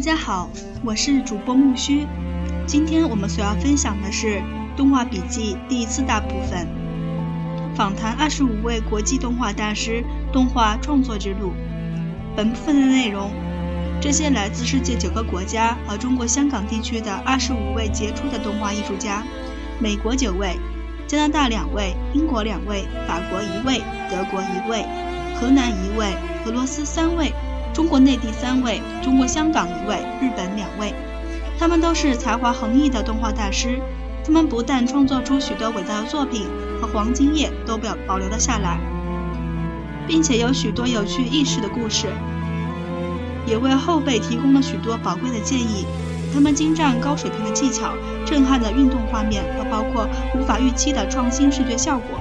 大家好，我是主播木须。今天我们所要分享的是《动画笔记》第四大部分，访谈二十五位国际动画大师动画创作之路。本部分的内容，这些来自世界九个国家和中国香港地区的二十五位杰出的动画艺术家，美国九位，加拿大两位，英国两位，法国一位，德国一位，荷兰一位，俄罗斯三位。中国内地三位，中国香港一位，日本两位，他们都是才华横溢的动画大师。他们不但创作出许多伟大的作品和黄金叶都表保留了下来，并且有许多有趣轶事的故事，也为后辈提供了许多宝贵的建议。他们精湛高水平的技巧，震撼的运动画面和包括无法预期的创新视觉效果，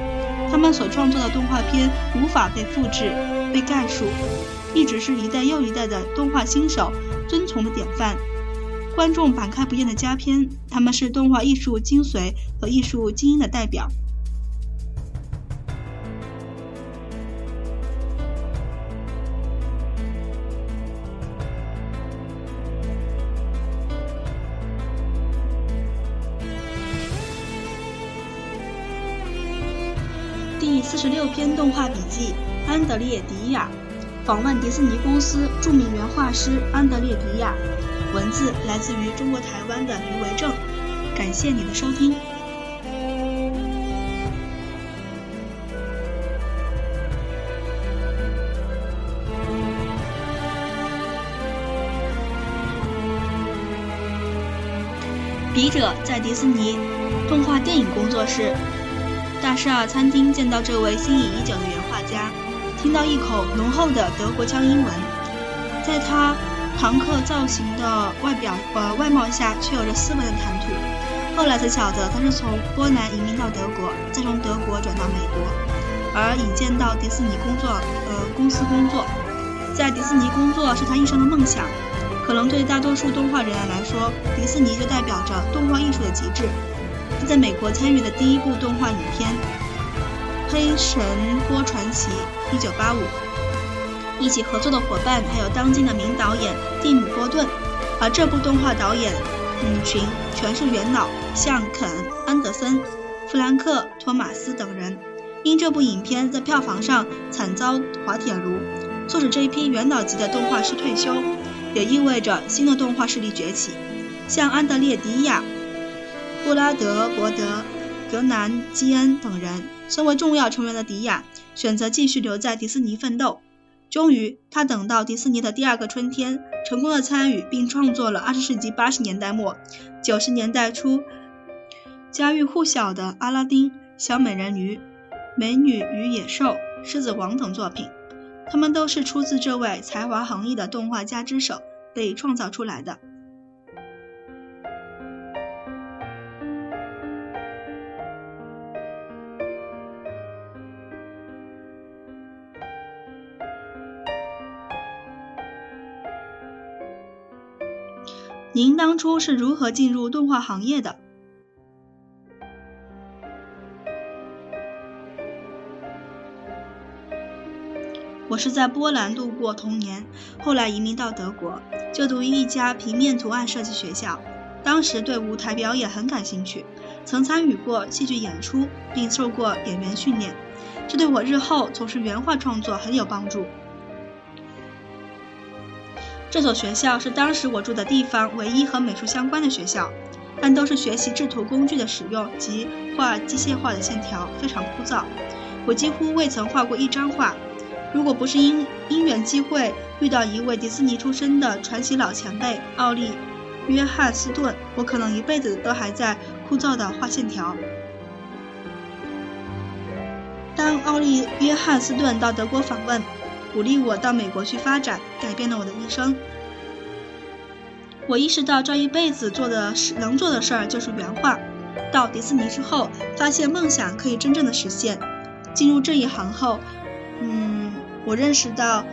他们所创作的动画片无法被复制、被概述。一直是一代又一代的动画新手遵从的典范，观众百看不厌的佳片，他们是动画艺术精髓和艺术精英的代表。第四十六篇动画笔记：安德烈·迪亚。访问迪士尼公司著名原画师安德烈·迪亚，文字来自于中国台湾的余维正。感谢你的收听。笔者在迪士尼动画电影工作室大厦尔餐厅见到这位心仪已久的原画家。听到一口浓厚的德国腔英文，在他朋克造型的外表呃外貌下，却有着斯文的谈吐。后来才晓得，他是从波兰移民到德国，再从德国转到美国，而引荐到迪士尼工作呃公司工作。在迪士尼工作是他一生的梦想。可能对大多数动画人员来说，迪士尼就代表着动画艺术的极致。他在美国参与的第一部动画影片。《黑神波传奇》一九八五，一起合作的伙伴还有当今的名导演蒂姆·波顿，而这部动画导演嗯群全是元老，像肯·安德森、弗兰克·托马斯等人。因这部影片在票房上惨遭滑铁卢，促使这一批元老级的动画师退休，也意味着新的动画势力崛起，像安德烈·迪亚、布拉德·伯德。格南·基恩等人，身为重要成员的迪亚选择继续留在迪士尼奋斗。终于，他等到迪士尼的第二个春天，成功的参与并创作了二十世纪八十年代末、九十年代初家喻户晓的《阿拉丁》《小美人鱼》《美女与野兽》《狮子王》等作品。他们都是出自这位才华横溢的动画家之手被创造出来的。您当初是如何进入动画行业的？我是在波兰度过童年，后来移民到德国，就读于一家平面图案设计学校。当时对舞台表演很感兴趣，曾参与过戏剧演出，并受过演员训练，这对我日后从事原画创作很有帮助。这所学校是当时我住的地方唯一和美术相关的学校，但都是学习制图工具的使用及画机械化的线条，非常枯燥。我几乎未曾画过一张画。如果不是因因缘机会遇到一位迪士尼出身的传奇老前辈奥利·约翰斯顿，我可能一辈子都还在枯燥的画线条。当奥利·约翰斯顿到德国访问。鼓励我到美国去发展，改变了我的一生。我意识到这一辈子做的事，能做的事儿就是原画。到迪士尼之后，发现梦想可以真正的实现。进入这一行后，嗯，我认识到，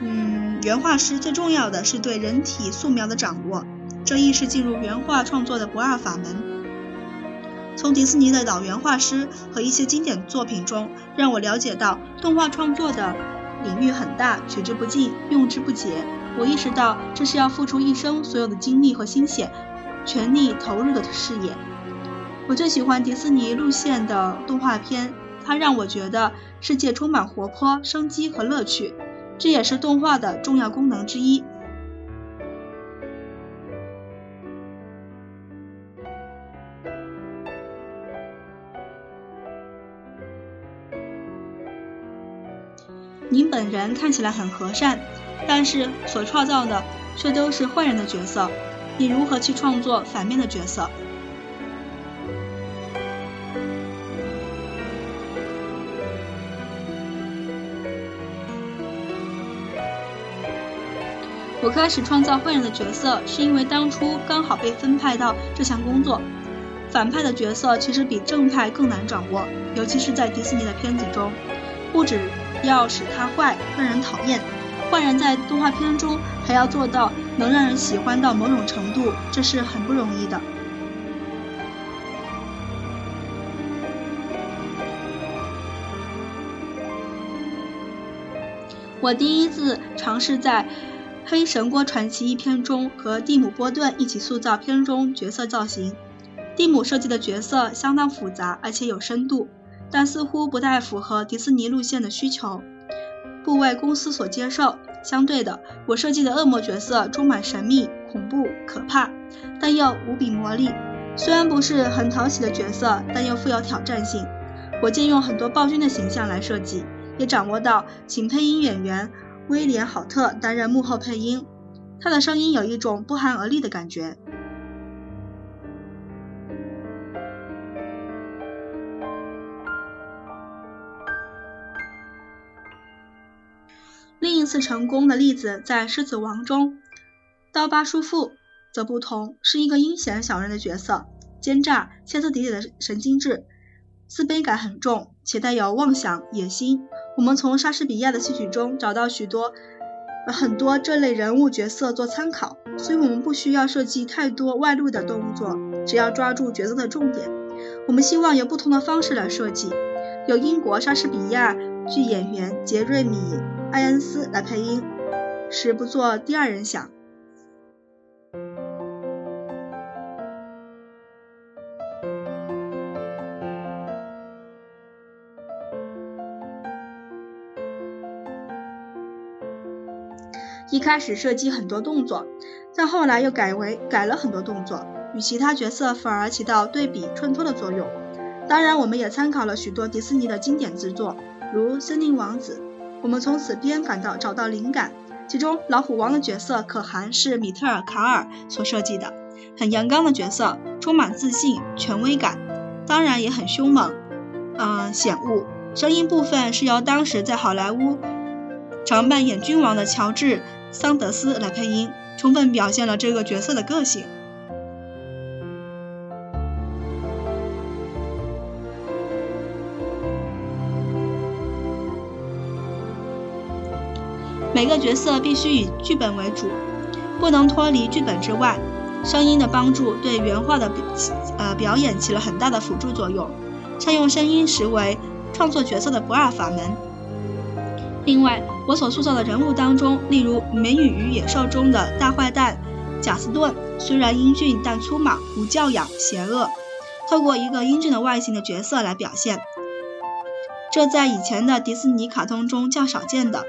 嗯，原画师最重要的是对人体素描的掌握，这亦是进入原画创作的不二法门。从迪士尼的老原画师和一些经典作品中，让我了解到动画创作的。领域很大，取之不尽，用之不竭。我意识到这是要付出一生所有的精力和心血，全力投入的事业。我最喜欢迪士尼路线的动画片，它让我觉得世界充满活泼、生机和乐趣，这也是动画的重要功能之一。您本人看起来很和善，但是所创造的却都是坏人的角色。你如何去创作反面的角色？我开始创造坏人的角色，是因为当初刚好被分派到这项工作。反派的角色其实比正派更难掌握，尤其是在迪士尼的片子中，不止。要使他坏，让人讨厌。坏人在动画片中还要做到能让人喜欢到某种程度，这是很不容易的。我第一次尝试在《黑神锅传奇》一篇中和蒂姆·波顿一起塑造片中角色造型。蒂姆设计的角色相当复杂，而且有深度。但似乎不太符合迪士尼路线的需求，不为公司所接受。相对的，我设计的恶魔角色充满神秘、恐怖、可怕，但又无比魔力。虽然不是很讨喜的角色，但又富有挑战性。我借用很多暴君的形象来设计，也掌握到请配音演员威廉·郝特担任幕后配音，他的声音有一种不寒而栗的感觉。另一次成功的例子在《狮子王》中，刀疤叔父则不同，是一个阴险小人的角色，奸诈、歇斯底里的神经质，自卑感很重，且带有妄想、野心。我们从莎士比亚的戏曲中找到许多、很多这类人物角色做参考，所以我们不需要设计太多外露的动作，只要抓住角色的重点。我们希望有不同的方式来设计，有英国莎士比亚剧演员杰瑞米。艾恩斯来配音，时不做第二人想。一开始设计很多动作，但后来又改为改了很多动作，与其他角色反而起到对比衬托的作用。当然，我们也参考了许多迪士尼的经典之作，如《森林王子》。我们从此边感到找到灵感，其中老虎王的角色可汗是米特尔卡尔所设计的，很阳刚的角色，充满自信、权威感，当然也很凶猛，嗯，险恶。声音部分是由当时在好莱坞常扮演君王的乔治桑德斯来配音，充分表现了这个角色的个性。每个角色必须以剧本为主，不能脱离剧本之外。声音的帮助对原画的呃表演起了很大的辅助作用。善用声音实为创作角色的不二法门。另外，我所塑造的人物当中，例如《美女与野兽》中的大坏蛋贾斯顿，虽然英俊但粗莽、无教养、邪恶，透过一个英俊的外形的角色来表现，这在以前的迪士尼卡通中较少见的。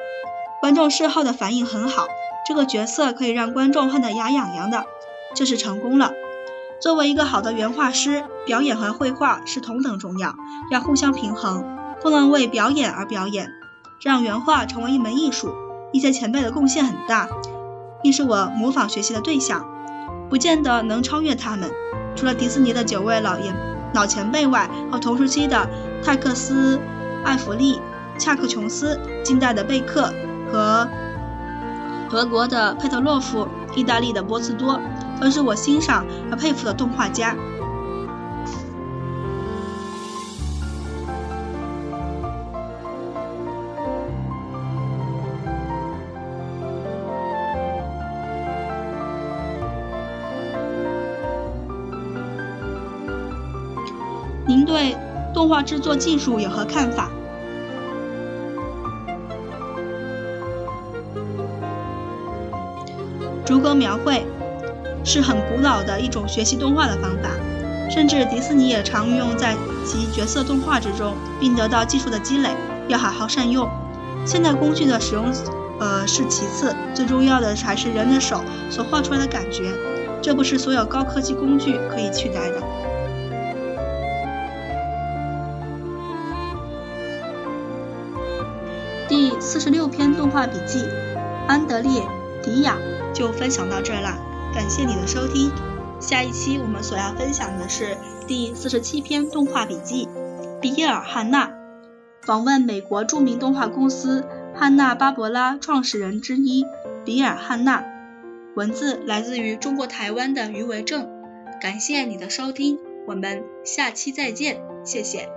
观众嗜好的反应很好，这个角色可以让观众恨得牙痒痒的，这是成功了。作为一个好的原画师，表演和绘画是同等重要，要互相平衡，不能为表演而表演，让原画成为一门艺术。一些前辈的贡献很大，亦是我模仿学习的对象，不见得能超越他们。除了迪士尼的九位老爷老前辈外，和同时期的泰克斯·艾弗利、恰克·琼斯、近代的贝克。和德国的佩特洛夫、意大利的波茨多，都是我欣赏和佩服的动画家。您对动画制作技术有何看法？逐格描绘，是很古老的一种学习动画的方法，甚至迪士尼也常运用在其角色动画之中，并得到技术的积累，要好好善用。现代工具的使用，呃是其次，最重要的还是人的手所画出来的感觉，这不是所有高科技工具可以取代的。第四十六篇动画笔记，安德烈·迪亚就分享到这儿了，感谢你的收听。下一期我们所要分享的是第四十七篇动画笔记，比尔·汉娜访问美国著名动画公司汉娜巴伯拉创始人之一比尔·汉娜。文字来自于中国台湾的余维正。感谢你的收听，我们下期再见，谢谢。